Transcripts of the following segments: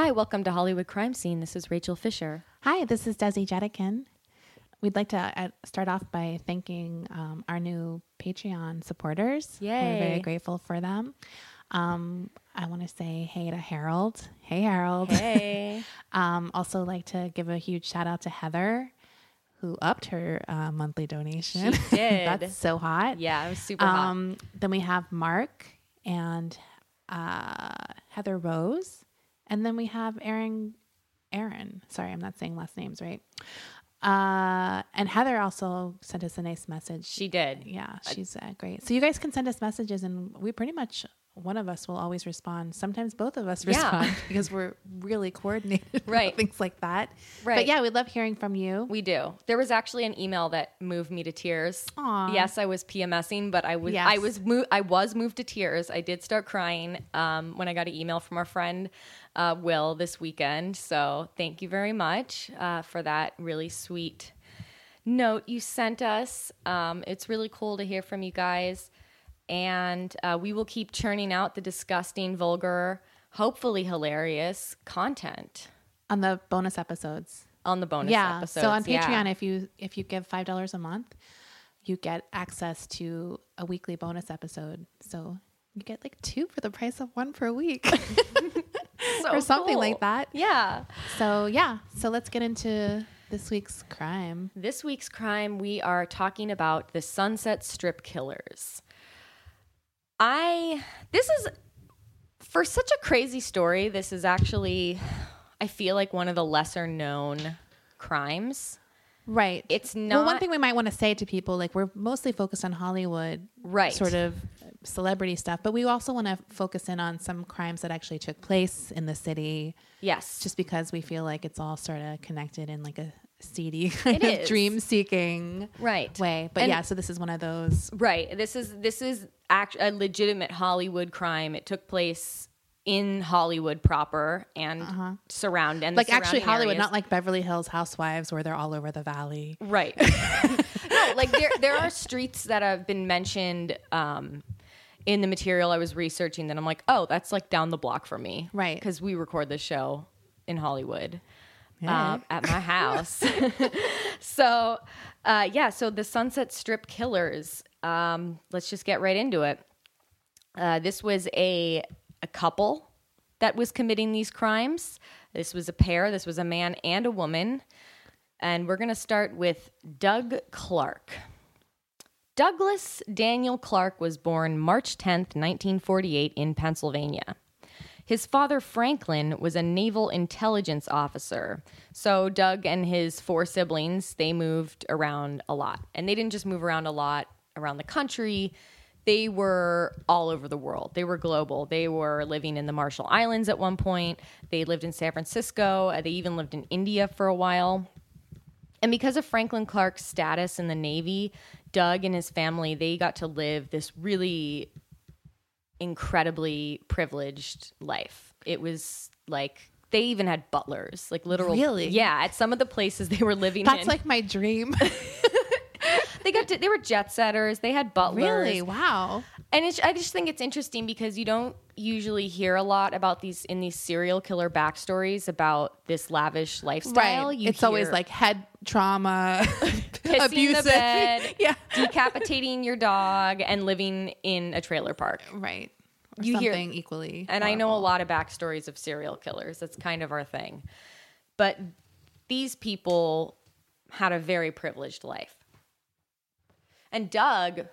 Hi, welcome to Hollywood Crime Scene. This is Rachel Fisher. Hi, this is Desi Jedeikin. We'd like to uh, start off by thanking um, our new Patreon supporters. Yay. We're very grateful for them. Um, I want to say hey to Harold. Hey, Harold. Hey. um, also, like to give a huge shout out to Heather, who upped her uh, monthly donation. She did. That's so hot. yeah, it was super hot. Um, then we have Mark and uh, Heather Rose, and then we have Aaron. Aaron, sorry, I'm not saying last names right. Uh, and Heather also sent us a nice message. She did. yeah, she's uh, great. So you guys can send us messages, and we pretty much one of us will always respond. Sometimes both of us Yeah. respond because we're really coordinated, Right. Things like that. Right. But yeah, we love hearing from you. We do. There was actually an email that moved me to tears. Aw. Yes, I was PMSing, but I was Yes. I was mo- I was moved to tears. I did start crying um, when I got an email from our friend uh, Will this weekend. So thank you very much uh, for that really sweet note you sent us. Um, it's really cool to hear from you guys, and uh, we will keep churning out the disgusting, vulgar, hopefully hilarious content on the bonus episodes. on the bonus yeah. episodes. So on Yeah. Patreon, if you if you give five dollars a month, you get access to a weekly bonus episode. So you get like two for the price of one per week, So or something cool. like that. Yeah. So yeah. So let's get into this week's crime. This week's crime, we are talking about the Sunset Strip Killers. I, this is, for such a crazy story, this is actually, I feel like one of the lesser known crimes. Right. It's not. well, not- one thing we might want to say to people like we're mostly focused on Hollywood, Right. Sort of celebrity stuff, but we also want to focus in on some crimes that actually took place in the city. Yes. just because we feel like it's all sort of connected in like a seedy kind It of dream seeking Right. way. But And- yeah, so this is one of those. Right. This is this is act- a legitimate Hollywood crime. It took place in Hollywood proper and surround and the Uh-huh. Like actually Hollywood, areas. not like Beverly Hills Housewives where they're all over the valley. Right. no, like there there are streets that have been mentioned um, in the material I was researching that I'm like, oh, that's like down the block from me, Right. Because we record this show in Hollywood. Yeah. Uh, at my house. so, uh, yeah, so the Sunset Strip Killers. Um, let's just get right into it. Uh, this was a a couple that was committing these crimes. This was a pair. This was a man and a woman. And we're going to start with Doug Clark. Douglas Daniel Clark was born March 10th, 1948, in Pennsylvania. His father, Franklin, was a naval intelligence officer. So Doug and his four siblings, they moved around a lot. And they didn't just move around a lot around the country. They were all over the world. They were global. They were living in the Marshall Islands at one point. They lived in San Francisco. Uh, They even lived in India for a while. And because of Franklin Clark's status in the Navy, Doug and his family, they got to live this really incredibly privileged life. It was like they even had butlers, like literal Really? Yeah, at some of the places they were living That's in. like my dream. they got to, they were jet setters, they had butlers. really? Wow. And it's, I just think it's interesting because you don't usually hear a lot about these in these serial killer backstories about this lavish lifestyle. Right. You it's always like head trauma, pissing abusive. the bed, yeah. decapitating your dog, and living in a trailer park. Right. Or You hear- something equally. And I know a lot of backstories of serial killers. That's kind of our thing. But these people had a very privileged life. And Doug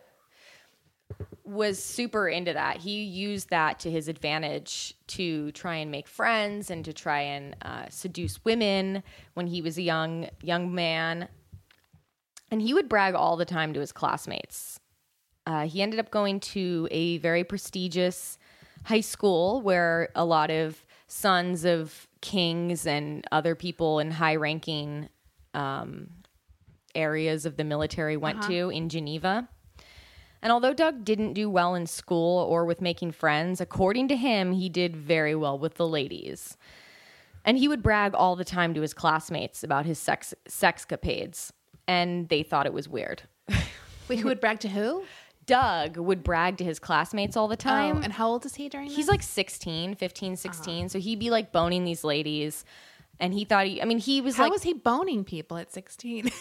was super into that. He used that to his advantage to try and make friends and to try and uh, seduce women when he was a young young man. And he would brag all the time to his classmates. Uh, he ended up going to a very prestigious high school where a lot of sons of kings and other people in high ranking um, areas of the military went to in Geneva. And although Doug didn't do well in school or with making friends, according to him, he did very well with the ladies. And he would brag all the time to his classmates about his sex sexcapades, and they thought it was weird. Wait, who would brag to who? Doug would brag to his classmates all the oh, time. Oh, and how old is he during that? He's like 16, 15, uh-huh. 16. So he'd be like boning these ladies. And he thought he, I mean, he was How like, was he boning people at 16?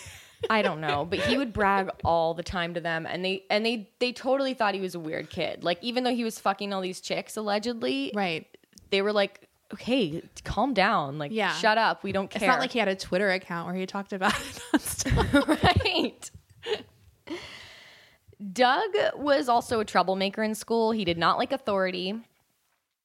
I don't know, but he would brag all the time to them. And they, and they, they totally thought he was a weird kid. Like, even though he was fucking all these chicks allegedly, right. they were like, okay, calm down. Like, Yeah. shut up. We don't care. It's not like he had a Twitter account where he talked about it right. Doug was also a troublemaker in school. He did not like authority.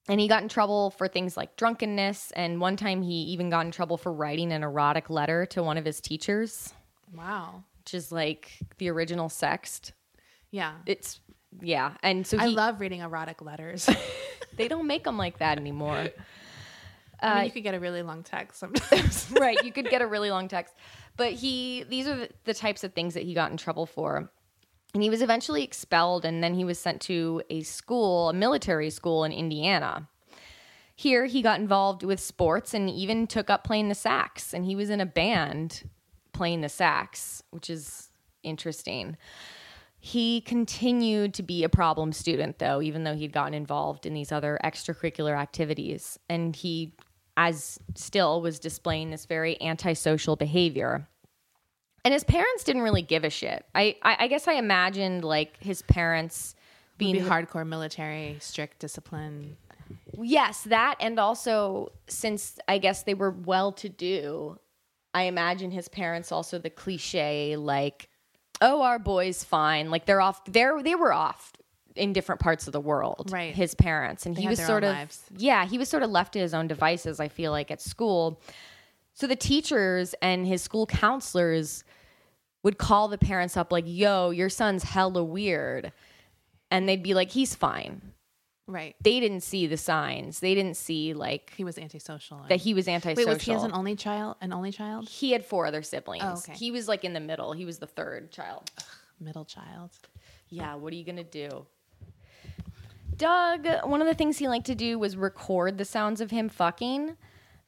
And he got in trouble for things like drunkenness. And one time he even got in trouble for writing an erotic letter to one of his teachers, wow. which is like the original sext. Yeah. It's, yeah. And so I love reading erotic letters. they don't make them like that anymore. I uh, mean, you could get a really long text sometimes. right. You could get a really long text. But he, these are the- the types of things that he got in trouble for. And he was eventually expelled and then he was sent to a school, a military school in Indiana. Here he got involved with sports and even took up playing the sax. And he was in a band playing the sax, which is interesting. He continued to be a problem student, though, even though he'd gotten involved in these other extracurricular activities. And he, as still, was displaying this very antisocial behavior. And his parents didn't really give a shit. I, I, I guess I imagined like his parents Being being hardcore military, strict discipline. Yes, that and also since I guess they were well to do, I imagine his parents also the cliche like, oh, our boy's fine. Like they're off. They're they were off in different parts of the world. Right. His parents and They he was sort of lives. yeah he was sort of left to his own devices. I feel like at school. So the teachers and his school counselors would call the parents up like, "Yo, your son's hella weird," and they'd be like, "He's fine." Right. they didn't see the signs. They didn't see like He was antisocial. that he was antisocial. Wait, was he an only child? An only child? he had four other siblings. Oh, okay. He was like in the middle. He was the third child. Middle child. Yeah, what are you gonna do? Doug, one of the things he liked to do was record the sounds of him fucking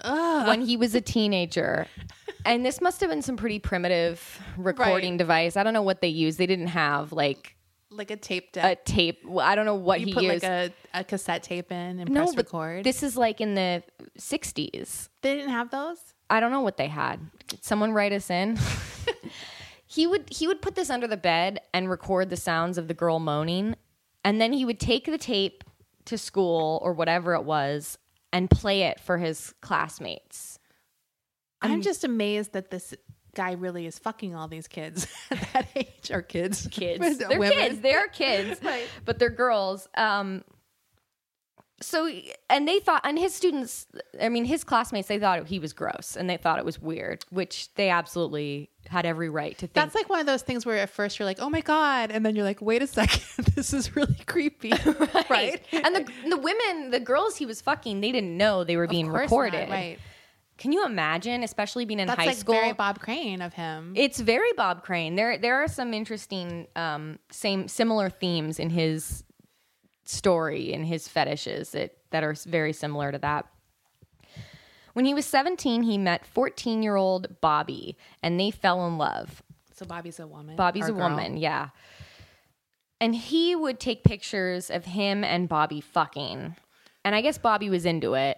when he was a teenager. And this must have been some pretty primitive recording Right. device. I don't know what they used. They didn't have like Like a tape deck. a tape. well, I don't know what you he put used. like a, a cassette tape in and no, press but record. this is like in the 60s. they didn't have those? I don't know what they had. Did someone write us in? he would he would put this under the bed and record the sounds of the girl moaning, and then he would take the tape to school or whatever it was and play it for his classmates. I'm just amazed that this guy really is fucking all these kids that age. Or kids. Kids, they're Women. kids, they're kids, Right. but they're girls. Um, so and they thought, and his students, I mean, his classmates, they thought he was gross and they thought it was weird, which they absolutely had every right to think. That's like one of those things where at first you're like, oh my God. And then you're like, wait a second. this is really creepy. right? and the the women, the girls he was fucking, they didn't know they were being recorded. not, right. Can you imagine, especially being in That's high like school? very Bob Crane of him. it's very Bob Crane. There there are some interesting um, same similar themes in his story and his fetishes that that are very similar to that. When he was 17, he met 14-year-old Bobby and they fell in love. so Bobby's a woman. Bobby's a girl. woman, yeah. And he would take pictures of him and Bobby fucking. And I guess Bobby was into it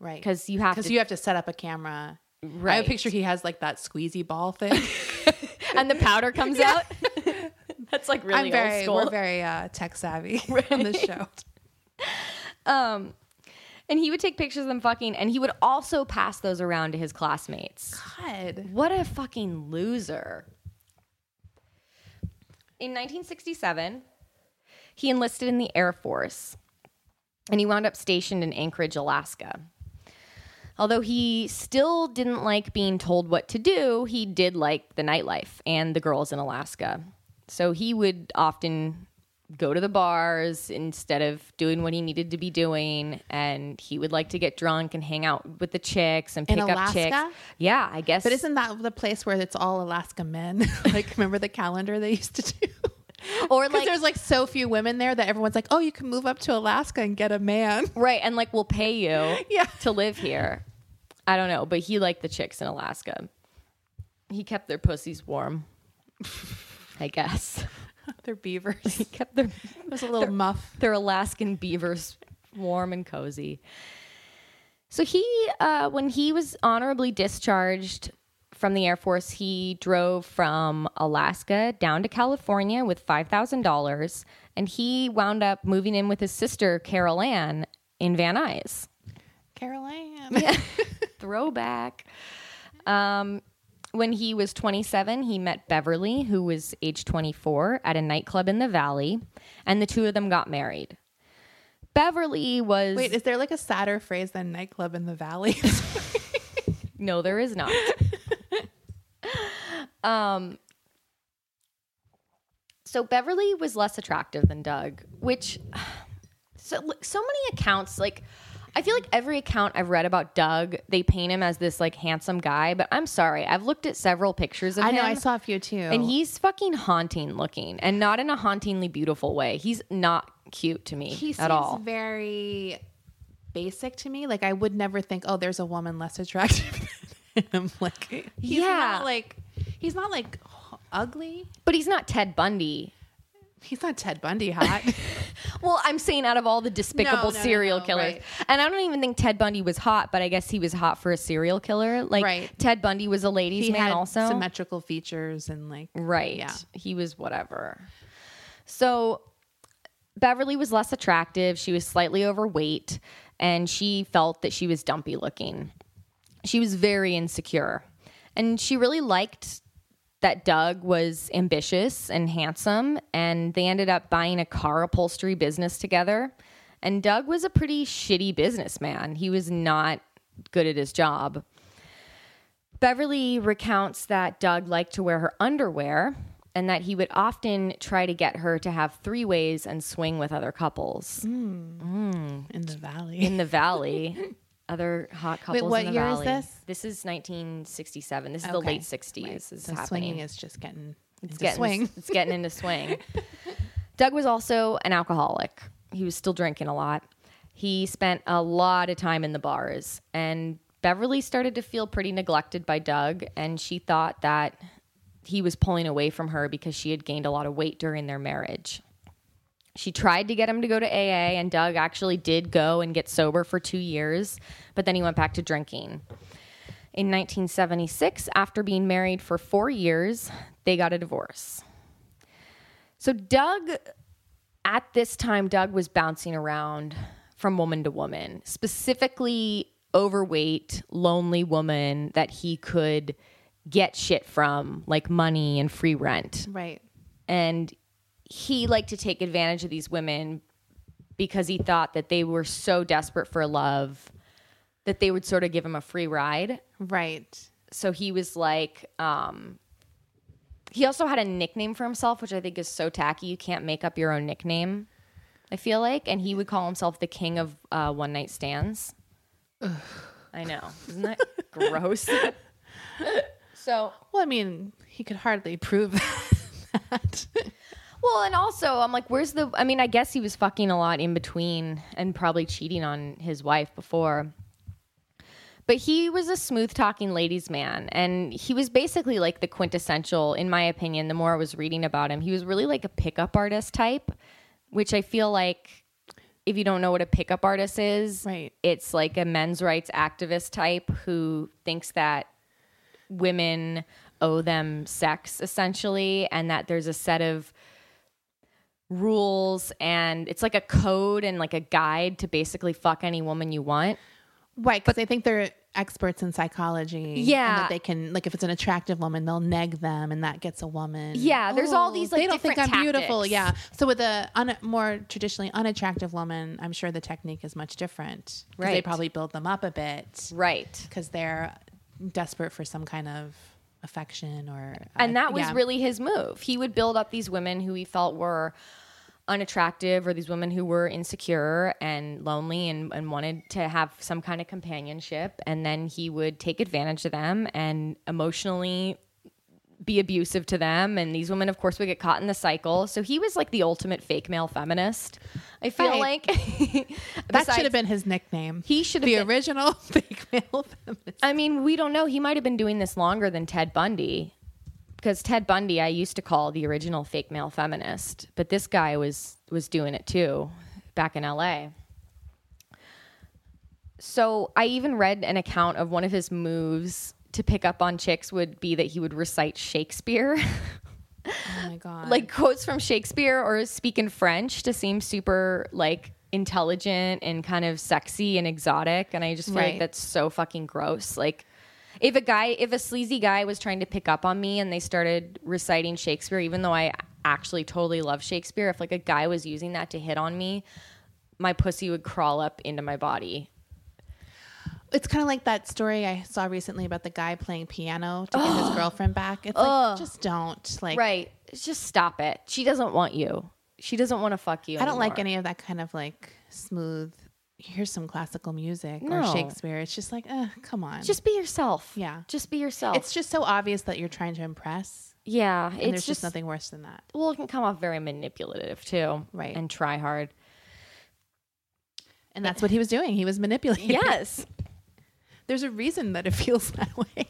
Right. because you have Because to you have to set up a camera. I Right. have a picture he has like that squeezy ball thing. and the powder comes out. That's like really I'm very, old school. we're very uh, tech savvy on this show. Um, and he would take pictures of them fucking, and he would also pass those around to his classmates. God. What a fucking loser. In 1967, he enlisted in the Air Force, and he wound up stationed in Anchorage, Alaska. Although he still didn't like being told what to do, he did like the nightlife and the girls in Alaska. So he would often go to the bars instead of doing what he needed to be doing. And he would like to get drunk and hang out with the chicks and pick up chicks. Yeah, I guess. But isn't that the place where it's all Alaska men? like, remember the calendar they used to do? or like there's like so few women there that everyone's like, oh, you can move up to Alaska and get a man. right, and like we'll pay you Yeah. to live here. I don't know, but he liked the chicks in Alaska. He kept their pussies warm. I guess. They're beavers. He kept their It was a little muff. their Alaskan beavers warm and cozy. So he, uh, when he was honorably discharged from the Air Force, he drove from Alaska down to California with five thousand dollars, and he wound up moving in with his sister Carol Ann in Van Nuys. Caroline. Throwback. Um, when he was 27, he met Beverly, who was age 24, at a nightclub in the Valley, and the two of them got married. Beverly was Wait, is there like a sadder phrase than nightclub in the valley? no, there is not. um, so Beverly was less attractive than Doug, which so so many accounts like I feel like every account I've read about Doug, they paint him as this like handsome guy, but I'm sorry, I've looked at several pictures of I him. know, I saw a few too. and he's fucking haunting looking and not in a hauntingly beautiful way. He's not cute to me he seems at all. very basic to me. Like I would never think, oh, there's a woman less attractive than him. Like he's Yeah. not like he's not like ugly. but he's not Ted Bundy. He's not Ted Bundy hot. Well, I'm saying out of all the despicable No, no, serial no, killers, right. and I don't even think Ted Bundy was hot, but I guess he was hot for a serial killer. Like Right. Ted Bundy was a ladies' he man, had also. symmetrical features and like Right. Yeah. He was whatever. So Beverly was less attractive. She was slightly overweight and she felt that she was dumpy looking. She was very insecure. And she really liked that Doug was ambitious and handsome and they ended up buying a car upholstery business together. And Doug was a pretty shitty businessman. He was not good at his job. Beverly recounts that Doug liked to wear her underwear and that he would often try to get her to have three ways and swing with other couples hmm. Hmm. in the valley. in the valley. Other hot couples what in the year is valley. this? This is 1967. This is the late 60s. Right. Is so happening. swinging is just getting it's into getting swing. It's getting into swing. Doug was also an alcoholic. He was still drinking a lot. He spent a lot of time in the bars, and Beverly started to feel pretty neglected by Doug, and she thought that he was pulling away from her because she had gained a lot of weight during their marriage. She tried to get him to go to AA, and Doug actually did go and get sober for two years, but then he went back to drinking. In 1976, after being married for four years, they got a divorce. So, Doug, at this time, Doug was bouncing around from woman to woman, specifically overweight, lonely woman that he could get shit from, like money and free rent right. and he liked to take advantage of these women because he thought that they were so desperate for love that they would sort of give him a free ride. Right. So he was like, um, he also had a nickname for himself, which I think is so tacky. You can't make up your own nickname. I feel like, and he would call himself the king of uh, one night stands. I know, isn't that gross? so Well, I mean, he could hardly prove that. Well, and also, I'm like, where's the? I mean, I guess he was fucking a lot in between and probably cheating on his wife before. But he was a smooth talking ladies' man. And he was basically like the quintessential, in my opinion, the more I was reading about him, he was really like a pickup artist type, which I feel like if you don't know what a pickup artist is, Right. it's like a men's rights activist type who thinks that women owe them sex essentially and that there's a set of rules and it's like a code and like a guide to basically fuck any woman you want. Right, because they think they're experts in psychology. and Yeah. that they can like if it's an attractive woman, they'll neg them, and that gets a woman. Yeah, there's all these, like, oh, they don't think I'm different beautiful. Yeah, so with a un- more traditionally unattractive woman, I'm sure the technique is much different. 'Cause they probably build them up a bit Right. because they're desperate for some kind of affection or. And uh, that was yeah. really his move. He would build up these women who he felt were unattractive or these women who were insecure and lonely and, and wanted to have some kind of companionship. And then he would take advantage of them and emotionally be abusive to them. And these women, of course, would get caught in the cycle. So he was like the ultimate fake male feminist. I feel Right. like That should have been his nickname. He should have the been- original fake male feminist. I mean, we don't know. He might have been doing this longer than Ted Bundy. because Ted Bundy I used to call the original fake male feminist, but this guy was was doing it too back in LA. So I even read an account of one of his moves to pick up on chicks would be that he would recite Shakespeare. Oh my god. like quotes from Shakespeare or speak in French to seem super like intelligent and kind of sexy and exotic. And I just feel Right. like that's so fucking gross. Like if a guy, if a sleazy guy was trying to pick up on me and they started reciting Shakespeare, even though I actually totally love Shakespeare, if like a guy was using that to hit on me, my pussy would crawl up into my body. It's kind of like that story I saw recently about the guy playing piano to get his girlfriend back. It's like just don't like. Right. Just stop it. She doesn't want you. She doesn't want to fuck you. I don't like anymore. any of that kind of like smooth. Here's some classical music No. or Shakespeare. It's just like, uh, come on. Just be yourself. Yeah. Just be yourself. it's just so obvious that you're trying to impress, yeah. and it's there's just, just nothing worse than that. well, it can come off very manipulative too. Right. And try hard. And that's what he was doing. He was manipulating. Yes. There's a reason that it feels that way.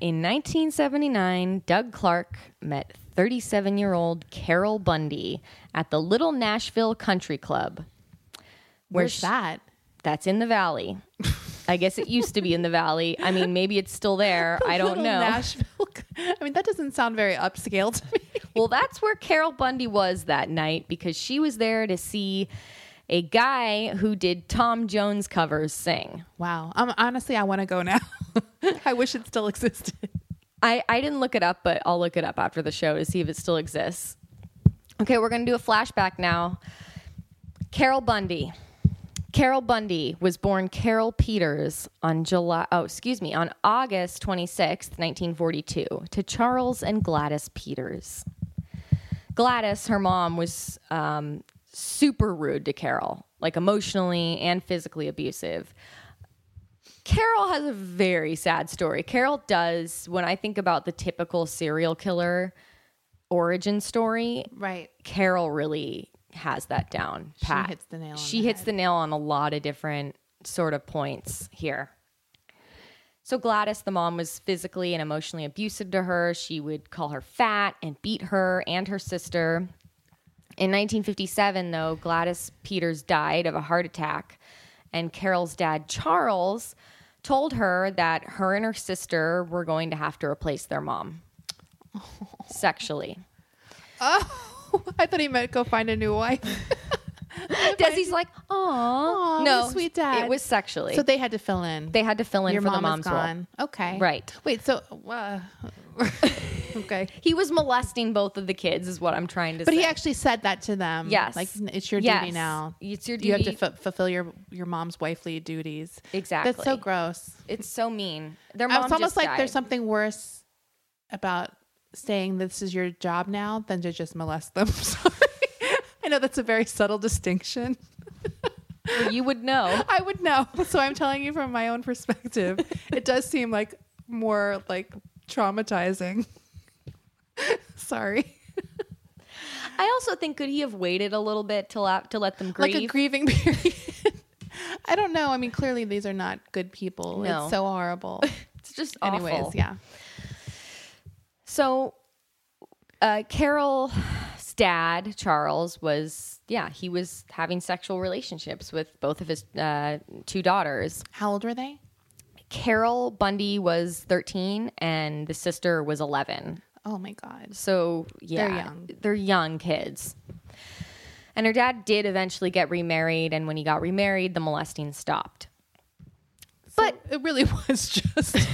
In 1979, Doug Clark met 37 year old Carol Bundy at the Little Nashville Country Club. Where Where's sh- that? That's in the valley. I guess it used to be in the valley. I mean, maybe it's still there. I don't know. Nashville. I mean, that doesn't sound very upscale to me. Well, that's where Carol Bundy was that night because she was there to see a guy who did Tom Jones covers sing. Wow. Um, honestly, I want to go now. I wish it still existed. I, I didn't look it up, but I'll look it up after the show to see if it still exists. Okay, we're going to do a flashback now. Carol Bundy. Carol Bundy was born Carol Peters on July, oh, excuse me, on August 26th, 1942, to Charles and Gladys Peters. Gladys, her mom, was um, super rude to Carol, like emotionally and physically abusive. Carol has a very sad story. Carol does, when I think about the typical serial killer origin story, Right. Carol really has that down pat. hits the nail on She the hits the nail on a lot of different sort of points here. So Gladys, the mom, was physically and emotionally abusive to her. She would call her fat and beat her and her sister. In 1957, though, Gladys Peters died of a heart attack, and Carol's dad, Charles, told her that her and her sister were going to have to replace their mom sexually. Oh, I thought he meant go find a new wife. Desi's like, "Aw, Aw, no, sweet dad." It was sexually. So they had to fill in. they had to fill in Your for mom the is mom's role. Okay. Right. Wait. So. Uh, okay. He was molesting both of the kids, is what I'm trying to say. But say. he actually said that to them. Yes. Like it's your Yes. duty now. It's your You have to duty. fu- fulfill your your mom's wifely duties. Exactly. That's so gross. it's so mean. Their mom It's almost just like died. there's something worse about saying this is your job now than to just molest them. Sorry. Know that's a very subtle distinction. Well, you would know. I would know. So I'm telling you from my own perspective. It does seem like more like traumatizing. Sorry. I also think could he have waited a little bit till out to let them grieve? Like a grieving period. I don't know. I mean, clearly these are not good people. No. It's so horrible. it's just Anyways, awful. yeah. So, uh, Carol's dad, Charles, was, yeah, he was having sexual relationships with both of his uh, two daughters. How old were they? Carol Bundy was 13 and the sister was 11. Oh my god. So, yeah, They're young. They're young kids. And her dad did eventually get remarried. And when he got remarried, the molesting stopped. But it really was just.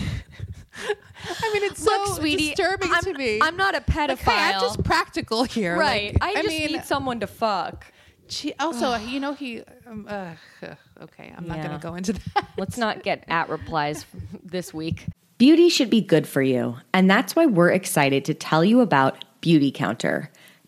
I mean, it's Look, so sweetie, disturbing I'm, to me. I'm not a pedophile. Like, hey, I'm just practical here. right. Like, I just mean, need someone to fuck. She, also, you know, he. Um, uh, okay, I'm not going to go into that. Let's not get at replies this week. Beauty should be good for you, and that's why we're excited to tell you about Beauty Counter.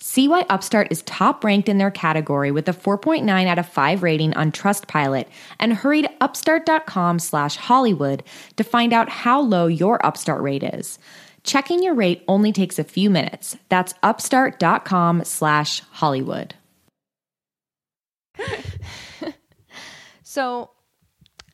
See why Upstart is top ranked in their category with a 4.9 out of 5 rating on Trustpilot and hurry to upstart.com slash Hollywood to find out how low your Upstart rate is. Checking your rate only takes a few minutes. That's upstart.com slash Hollywood. So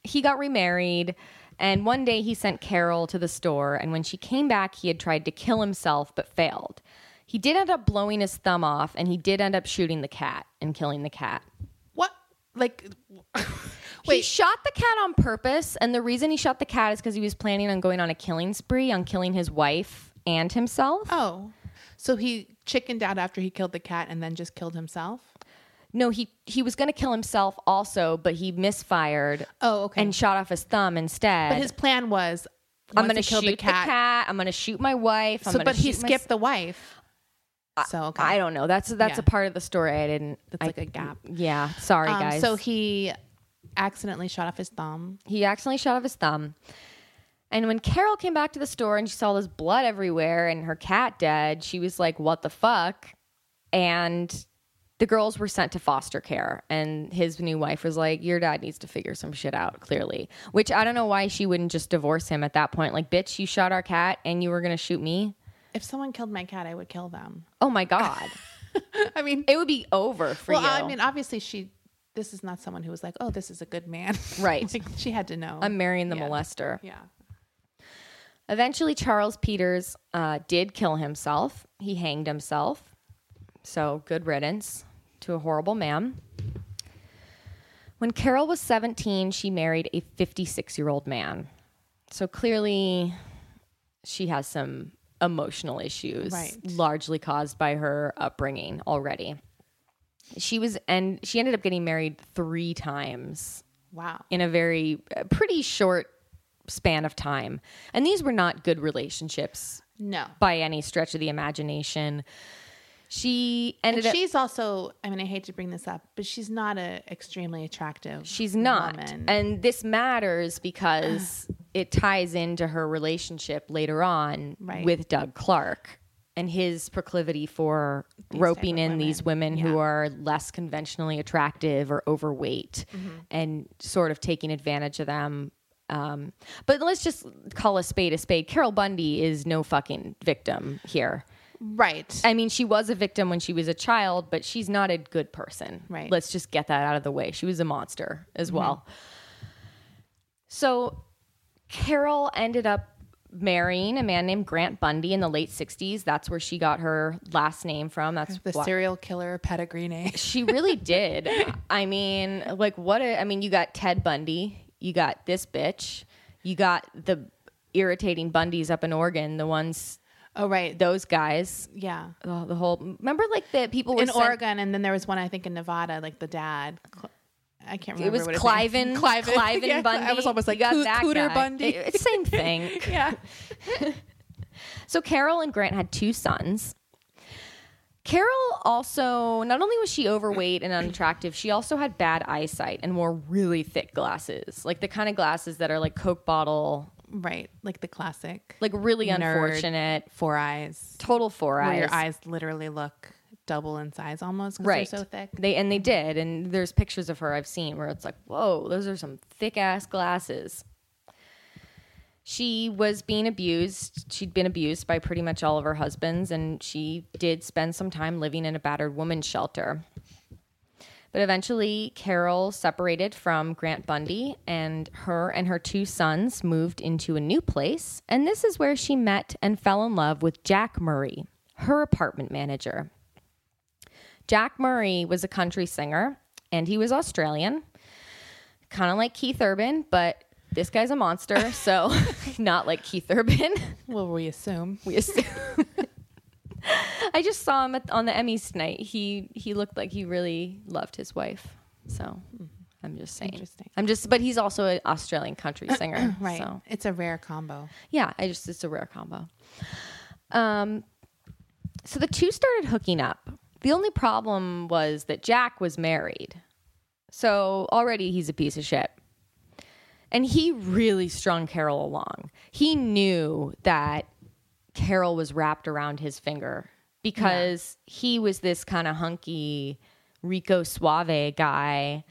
he got remarried, and one day he sent Carol to the store, and when she came back, he had tried to kill himself but failed. He did end up blowing his thumb off, and he did end up shooting the cat and killing the cat. What? Like, He wait. shot the cat on purpose, and the reason he shot the cat is because he was planning on going on a killing spree on killing his wife and himself. oh, so he chickened out after he killed the cat and then just killed himself. No, he he was going to kill himself also, but he misfired Oh, okay. and shot off his thumb instead. but his plan was, I'm going to he killed shoot the cat. I'm going to shoot my wife. I'm So, but he shoot my skipped the wife. So okay. I don't know. That's that's Yeah. a part of the story I didn't. That's like a gap. Yeah, sorry Um, guys. So he accidentally shot off his thumb. he accidentally shot off his thumb. And when Carol came back to the store and she saw this blood everywhere and her cat dead, she was like, "What the fuck?" And the girls were sent to foster care, and his new wife was like, "Your dad needs to figure some shit out." Clearly, which I don't know why she wouldn't just divorce him at that point. Like, bitch, you shot our cat and you were gonna shoot me. If someone killed my cat, I would kill them. Oh my god, I mean, it would be over for you. well, you. I mean, obviously she. This is not someone who was like, "Oh, this is a good man." Right. like, she had to know. I'm marrying the Yeah. molester. yeah. Eventually, Charles Peters uh, did kill himself. He hanged himself. So, good riddance to a horrible man. When Carol was 17, she married a 56 year old man. So, clearly, she has some emotional issues, Right. largely caused by her upbringing already. She was, and she ended up getting married three times Wow. in a very uh, pretty short span of time. And these were not good relationships No. by any stretch of the imagination. She And ended up she's also. I mean, I hate to bring this up, but she's not a extremely attractive. she's not. woman. And this matters because it ties into her relationship later on Right. with Doug Clark and his proclivity for roping in of these women. women who are less conventionally attractive or overweight Mm-hmm. and sort of taking advantage of them. Um, but let's just call a spade a spade. Carol Bundy is no fucking victim here. Right. I mean, she was a victim when she was a child, but she's not a good person. Right. Let's just get that out of the way. She was a monster as mm-hmm. well. So Carol ended up marrying a man named Grant Bundy in the late 60s. That's where she got her last name from. That's the why- serial killer pedigree name. she really did. I mean, like what a I mean, you got Ted Bundy, you got this bitch, you got the irritating Bundys up in Oregon, the ones Oh, right. those guys. yeah. Oh, the whole remember like the people were in sent- Oregon, and then there was one I think in Nevada, like the dad. I can't remember. It was Cliven, Cliven, Cliven Yeah, Bundy. I was almost You like got Coo- that Cooter guy. Bundy. It- it's the same thing. yeah. So Carol and Grant had two sons. Carol also, not only was she overweight and unattractive, she also had bad eyesight and wore really thick glasses, like the kind of glasses that are like Coke bottle, Right. Like the classic. like really Nerd. unfortunate. Four eyes. Total four eyes. your eyes literally look double in size almost because right they're so thick. they and they did and there's pictures of her i've seen where it's like whoa those are some thick ass glasses she was being abused she'd been abused by pretty much all of her husbands and she did spend some time living in a battered woman's shelter but eventually carol separated from grant bundy and her and her two sons moved into a new place and this is where she met and fell in love with jack murray her apartment manager Jack Murray was a country singer and he was Australian, kind of like Keith Urban, but this guy's a monster, so not like Keith Urban. Well, we assume. We assume. I just saw him at, on the Emmys tonight. He he looked like he really loved his wife. So I'm just saying. Interesting. I'm just, but he's also an Australian country singer, Right. So It's a rare combo. yeah, I just it's a rare combo. Um, so the two started hooking up. The only problem was that Jack was married, so already he's a piece of shit. And he really strung Carol along. He knew that Carol was wrapped around his finger because he was this kind of hunky Rico Suave guy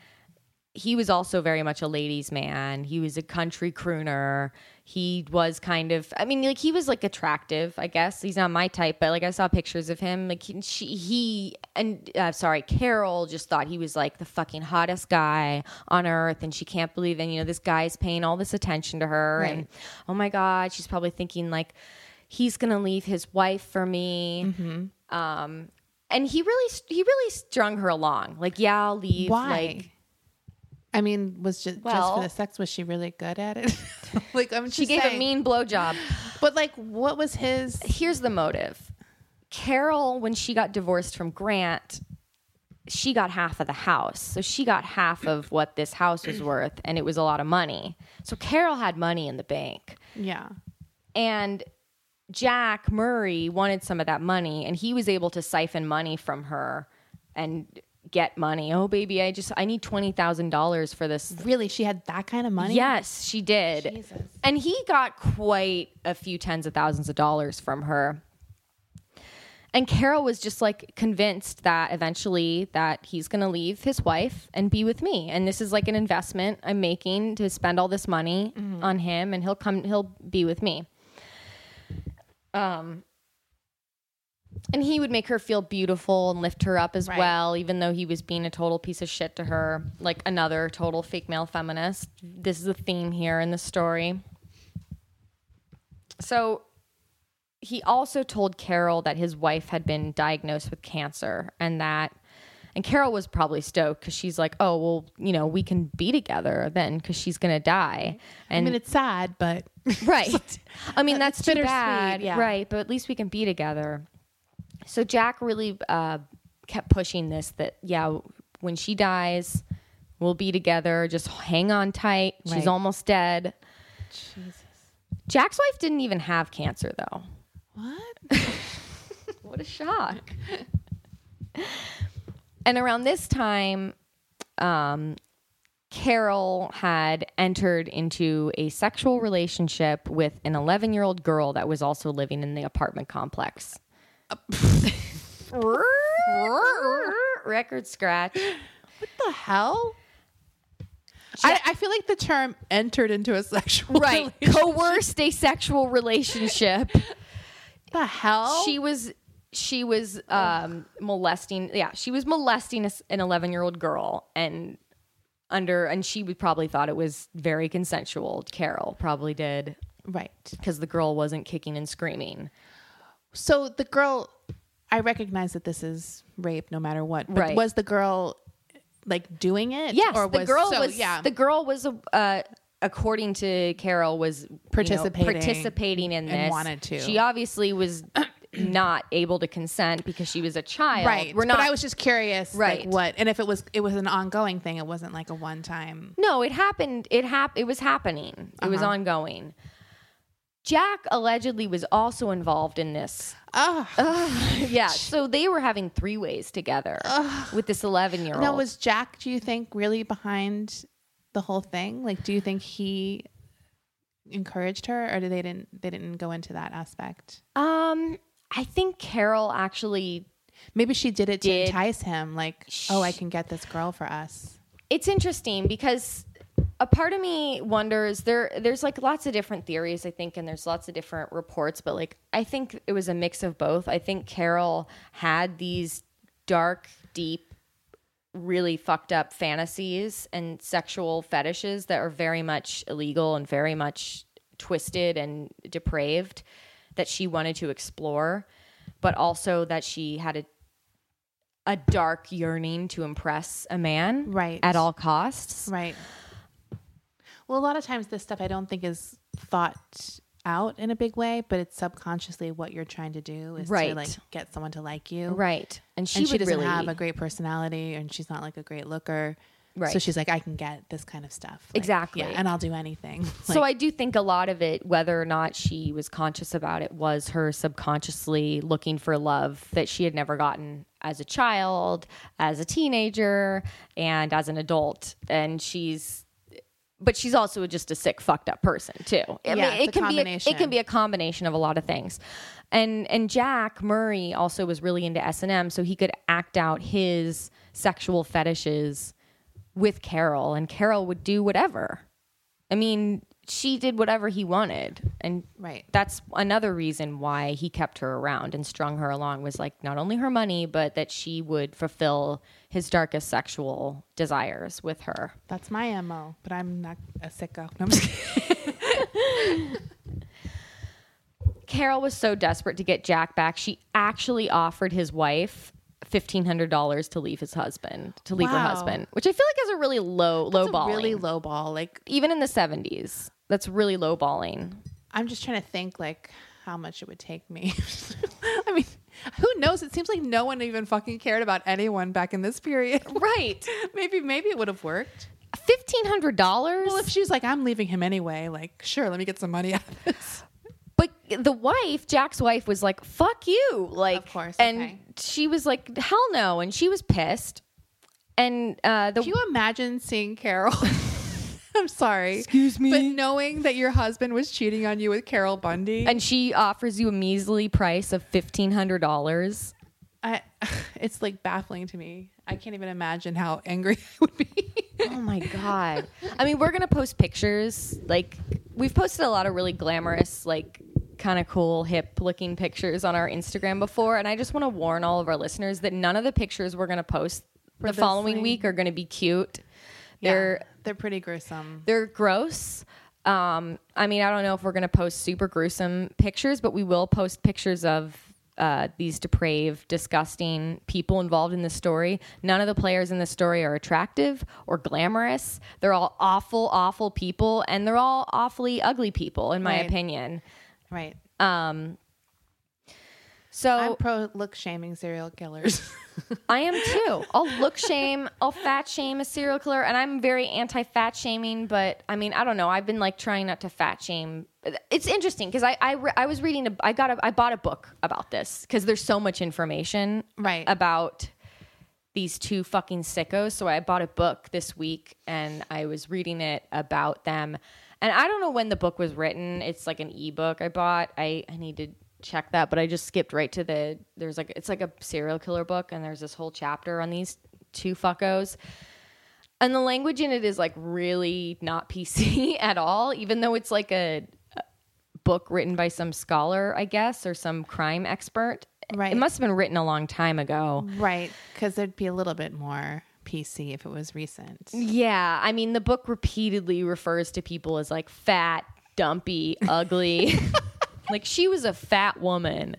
he was also very much a ladies' man. He was a country crooner. He was kind of, I mean, like he was like attractive, I guess. He's not my type, but like I saw pictures of him. Like he, she, he and uh, sorry, Carol just thought he was like the fucking hottest guy on earth, and she can't believe, and you know, this guy's paying all this attention to her, and oh my god, she's probably thinking like he's gonna leave his wife for me. Um, and he really, he really strung her along. Like, yeah, I'll leave. Why? Like, I mean, was just, just for the sex, was she really good at it? like, I'm just she gave saying. a mean blowjob. But like, what was his? Here's the motive. Carol, when she got divorced from Grant, she got half of the house. So she got half of what this house was worth, and it was a lot of money. So Carol had money in the bank. Yeah. And Jack Murray wanted some of that money, and he was able to siphon money from her and get money. Oh, baby, I just, I need $20,000 for this Really, she had that kind of money. Yes, she did. Jesus. And he got quite a few tens of thousands of dollars from her. And Carol was just like convinced that eventually that he's going to leave his wife and be with me. And this is like an investment I'm making to spend all this money mm-hmm. on him and he'll come he'll be with me. Um and he would make her feel beautiful and lift her up as Right. well, even though he was being a total piece of shit to her, like another total fake male feminist. This is a theme here in the story. So he also told Carol that his wife had been diagnosed with cancer and that and Carol was probably stoked because she's like, oh, well, you know, we can be together then because she's going to die. I And mean, it's sad, but right. I mean, that's too bittersweet, bad. yeah. Right. But at least we can be together. So Jack really uh, kept pushing this that, yeah, when she dies, we'll be together. Just hang on tight. She's Right. almost dead. Jesus. Jack's wife didn't even have cancer, though. What? What a shock. and around this time, um, Carol had entered into a sexual relationship with an 11 year old girl that was also living in the apartment complex. Record scratch. What the hell? I, I feel like the term entered into a sexual Right. relationship. Coerced a sexual relationship. the hell? she was she was um molesting yeah she was molesting an 11 year old girl and under and she would probably thought it was very consensual carol probably did right. because the girl wasn't kicking and screaming So the girl, I recognize that this is rape, no matter what. But Right. was the girl like doing it? yes or was the was, girl so, was yeah. the girl was uh according to carol was you know, Participating participating in and this wanted to. she obviously was not able to consent because she was a child right. we're not But I was just curious, Right. Like what? And if it was, it was an ongoing thing. It wasn't like a one time. No, it happened. It hap- It was happening. It was Uh-huh. ongoing. Jack allegedly was also involved in this. Oh, Yeah, so they were having three ways together with this 11 year old. now was Jack? Do you think really behind the whole thing? Like, do you think he encouraged her, or did they didn't they didn't go into that aspect? um, I think Carol actually Maybe she did it to entice him. Like, oh, I can get this girl for us. it's interesting because a part of me wonders there there's like lots of different theories i think and there's lots of different reports but like i think it was a mix of both i think carol had these dark deep really fucked up fantasies and sexual fetishes that are very much illegal and very much twisted and depraved that she wanted to explore but also that she had a a dark yearning to impress a man Right. at all costs Right. Well, a lot of times this stuff I don't think is thought out in a big way, but it's subconsciously what you're trying to do is Right. to like get someone to like you. Right. And she, and she doesn't really have a great personality and she's not like a great looker. So she's like, I can get this kind of stuff. Like, Exactly. Yeah, and I'll do anything. so I do think a lot of it, whether or not she was conscious about it, was her subconsciously looking for love that she had never gotten as a child, as a teenager, and as an adult. And she's but she's also just a sick, fucked up person too. I Yeah, it's it a can be a, it combination. can be a combination of a lot of things. And and Jack Murray also was really into S and M, so he could act out his sexual fetishes with Carol, and Carol would do whatever. I mean, she did whatever he wanted, and Right. that's another reason why he kept her around and strung her along was like not only her money, but that she would fulfill his darkest sexual desires with her. that's my MO, but I'm not a sicko. No, I'm just kidding. Carol was so desperate to get Jack back, she actually offered his wife fifteen hundred dollars to leave his husband, to leave her Wow. husband, which I feel like is a really low low It's a ball. really low ball. Like even in the seventies, that's really low balling. I'm just trying to think like how much it would take me. I mean, who knows? It seems like no one even fucking cared about anyone back in this period. Right, maybe maybe it would have worked. fifteen hundred dollars. Well, if she's like, I'm leaving him anyway, like, sure, let me get some money out of this. But the wife, Jack's wife, was like, "Fuck you!" Like, Of course, and okay. she was like, "Hell no!" And she was pissed. And uh, the Can you imagine seeing Carol? I'm sorry. Excuse me. But knowing that your husband was cheating on you with Carol Bundy, and she offers you a measly price of fifteen hundred dollars. I, it's like baffling to me. I can't even imagine how angry I would be. Oh my god! I mean, we're gonna post pictures. Like, we've posted a lot of really glamorous, like, kind of cool, hip-looking pictures on our Instagram before, and I just want to warn all of our listeners that none of the pictures we're gonna post the following thing? week are gonna be cute. Yeah, They're they're pretty gruesome. They're gross. Um, I mean, I don't know if we're going to post super gruesome pictures, but we will post pictures of uh, these depraved, disgusting people involved in the story. None of the players in the story are attractive or glamorous. They're all awful, awful people, and they're all awfully ugly people, in my Right. opinion. Right. Um, so I'm pro look shaming serial killers. I am too. I'll look shame, I'll fat shame a serial killer, and I'm very anti fat shaming. But I mean, I don't know. I've been like trying not to fat shame. It's interesting because I I, re- I was reading a I got a I bought a book about this because there's so much information Right. about these two fucking sickos. So I bought a book this week and I was reading it about them. And I don't know when the book was written. It's like an ebook I bought. I, I need to check that, but I just skipped right to the there's like it's like a serial killer book and there's this whole chapter on these two fuckos. And the language in it is like really not PC at all, even though it's like a, a book written by some scholar, I guess, or some crime expert. Right. It must have been written a long time ago. right. Because there'd be a little bit more PC if it was recent. Yeah, I mean the book repeatedly refers to people as like fat, dumpy, ugly. like she was a fat woman,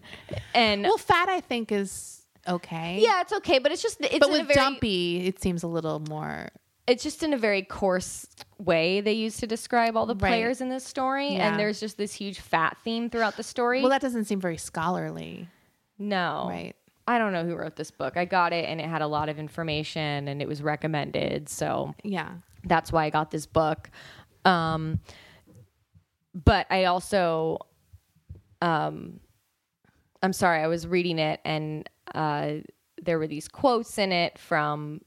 and Well, fat I think is okay. yeah, it's okay, but it's just it's But in a with very dumpy, it seems a little more. it's just in a very coarse way they used to describe all the Right. players in this story, Yeah. and there's just this huge fat theme throughout the story. Well, that doesn't seem very scholarly. no, Right. I don't know who wrote this book. I got it, and it had a lot of information, and it was recommended. So Yeah. that's why I got this book. Um, but I also I'm sorry, I was reading it and uh, there were these quotes in it from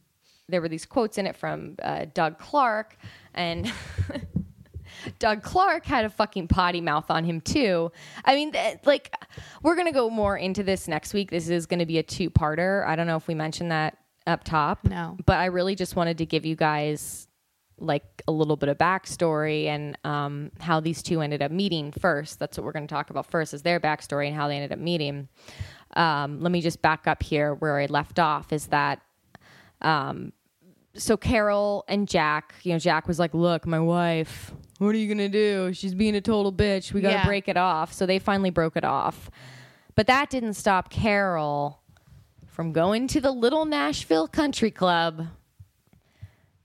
there were these quotes in it from uh, Doug Clark and Doug Clark had a fucking potty mouth on him too. I mean, th- like we're gonna go more into this next week. This is gonna be a two-parter. I don't know if we mentioned that up top. No. but I really just wanted to give you guys like a little bit of backstory and um, how these two ended up meeting first. That's what we're going to talk about first is their backstory and how they ended up meeting. Um, let me just back up here where I left off is that um, so Carol and Jack, you know, Jack was like, "Look, my wife, what are you gonna do? She's being a total bitch. We gotta Yeah. break it off." So they finally broke it off, but that didn't stop Carol from going to the Little Nashville Country Club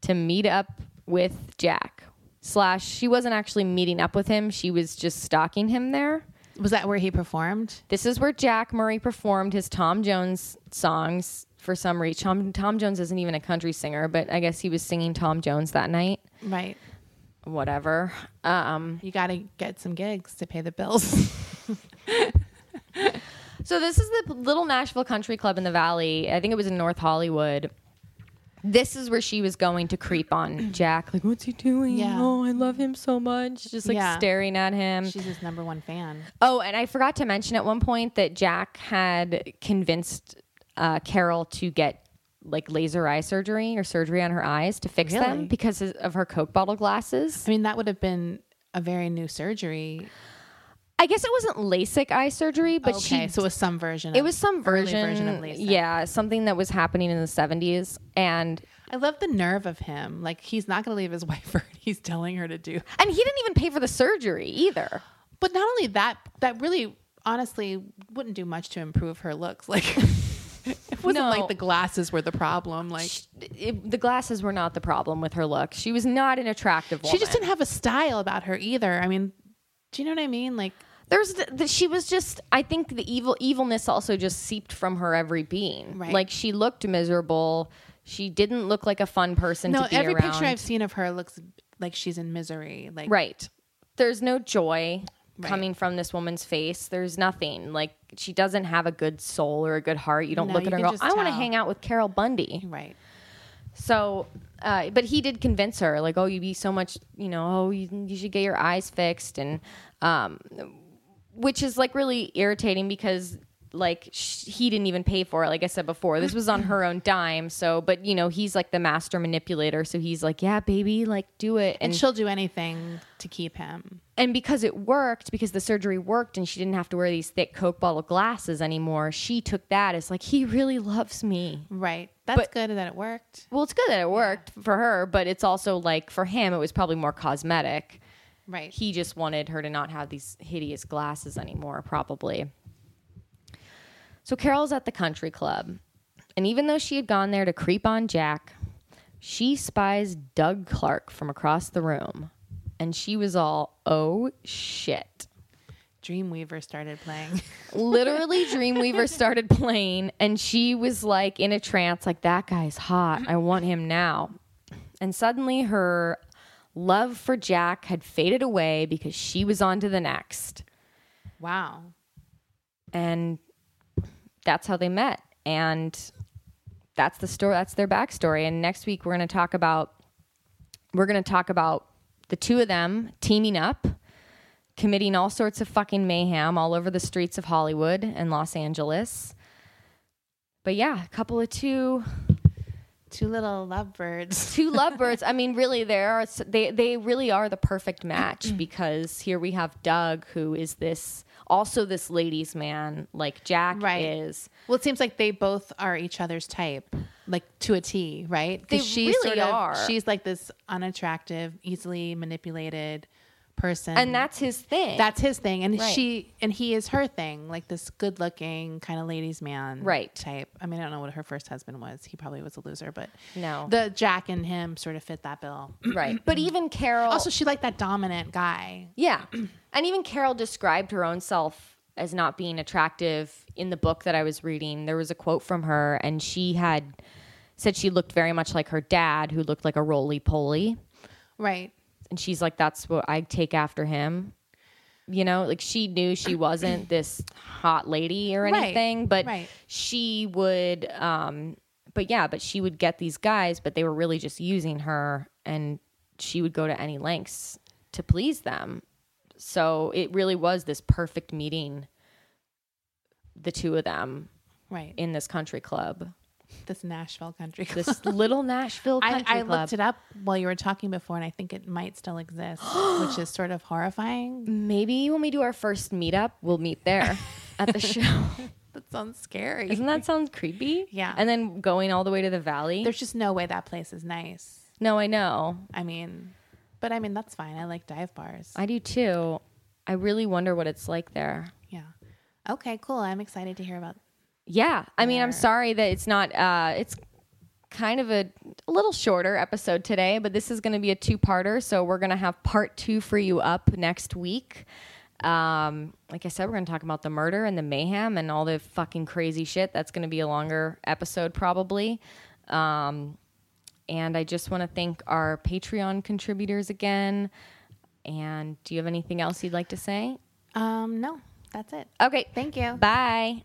to meet up with Jack. Slash, she wasn't actually meeting up with him; she was just stalking him there. Was that where he performed? This is where Jack Murray performed his Tom Jones songs for some reason. Tom, Tom Jones isn't even a country singer, but I guess he was singing Tom Jones that night. Right. Whatever. Um, You got to get some gigs to pay the bills. so this is the little Nashville Country Club in the Valley. I think it was in North Hollywood. This is where she was going to creep on Jack. Like, what's he doing? Yeah. Oh, I love him so much. Just like Yeah. staring at him. She's his number one fan. Oh, and I forgot to mention at one point that Jack had convinced uh, Carol to get like laser eye surgery or surgery on her eyes to fix them because of her Coke bottle glasses. I mean, that would have been a very new surgery. I guess it wasn't LASIK eye surgery, but okay, she. so it was some version. Of it was some version, version of LASIK. yeah, something that was happening in the seventies, and I love the nerve of him. Like he's not going to leave his wife for what he's telling her to do. and he didn't even pay for the surgery either. But not only that, that really honestly wouldn't do much to improve her looks. Like it wasn't No. like the glasses were the problem. Like It- the glasses were not the problem with her look. She was not an attractive woman. she just didn't have a style about her either. I mean, do you know what I mean? Like there's the, the, she was just i think the evil evilness also just seeped from her every being Right. like she looked miserable she didn't look like a fun person no, to be every around picture I've seen of her looks like she's in misery. Like right there's no joy Right. coming from this woman's face there's nothing. Like she doesn't have a good soul or a good heart. You don't No, look at her and go i want to hang out with carol bundy. Right. so uh, but he did convince her like oh you'd be so much you know oh you, you should get your eyes fixed. And um which is like really irritating because like sh- he didn't even pay for it like i said before. This was on her own dime so but you know he's like the master manipulator so he's like yeah baby like do it. And and she'll do anything to keep him. And because it worked because the surgery worked and she didn't have to wear these thick coke bottle glasses anymore she took that as like he really loves me Right. That's But- good that it worked. well it's good that it worked for her but it's also like for him it was probably more cosmetic Right. he just wanted her to not have these hideous glasses anymore, probably. So Carol's at the country club, and even though she had gone there to creep on Jack, she spies Doug Clark from across the room, and she was all, oh shit. Dreamweaver started playing. Literally, Dreamweaver started playing, and she was like in a trance, like, that guy's hot. I want him now. And suddenly, her love for Jack had faded away because she was on to the next. wow. and that's how they met and that's the story that's their backstory and next week we're going to talk about we're going to talk about the two of them teaming up committing all sorts of fucking mayhem all over the streets of hollywood and los angeles but yeah a couple of two Two little lovebirds. two lovebirds i mean really they are they they really are the perfect match because here we have doug who is this also this ladies man like jack Right. is Well, it seems like they both are each other's type, like to a T, right? They she's really sort of- are. She's like this unattractive, easily manipulated person, and that's his thing that's his thing, and Right. she and he is her thing, like this good-looking kind of ladies' man, Right. Type. I mean, I don't know what her first husband was. He probably was a loser, but No. the Jack and him sort of fit that bill. right but even carol Also, she liked that dominant guy. yeah and even carol described her own self as not being attractive in the book that i was reading there was a quote from her and she had said she looked very much like her dad who looked like a roly-poly Right. and she's like that's what i take after him You know, like she knew she wasn't this hot lady or Right, anything, but right. she would um but yeah, but she would get these guys, but they were really just using her and she would go to any lengths to please them. So it really was this perfect meeting the two of them Right. in this country club. this Nashville country club. This little Nashville I, country I club. looked it up while you were talking before, and I think it might still exist, which is sort of horrifying. Maybe when we do our first meetup, we'll meet there at the show. That sounds scary. Doesn't that sound creepy? Yeah. And then going all the way to the valley. There's just no way that place is nice. no, I know. I mean, but I mean that's fine. I like dive bars. I do too. I really wonder what it's like there. yeah. Okay, cool. I'm excited to hear about. Yeah. I mean, I'm sorry that it's not uh it's kind of a, a little shorter episode today, but this is going to be a two-parter, so we're going to have part 2 for you up next week. Um like I said, we're going to talk about the murder and the mayhem and all the fucking crazy shit. That's going to be a longer episode probably. Um and I just want to thank our Patreon contributors again. And do you have anything else you'd like to say? Um, no, that's it. Okay. Thank you. Bye.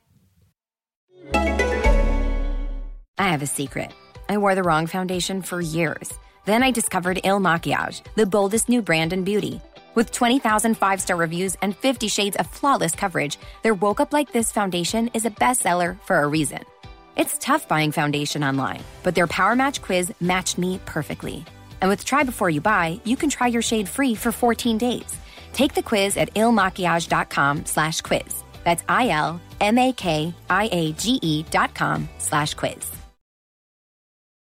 I have a secret. I wore the wrong foundation for years. Then I discovered Il Makiage, the boldest new brand in beauty. With 20,000 five star reviews and 50 shades of flawless coverage, their Woke Up Like This foundation is a bestseller for a reason. It's tough buying foundation online, but their Power Match quiz matched me perfectly. And with Try Before You Buy, you can try your shade free for 14 days. Take the quiz at ilmakiage.com slash quiz. That's I-L-M-A-K-I-A-G-E dot com slash quiz.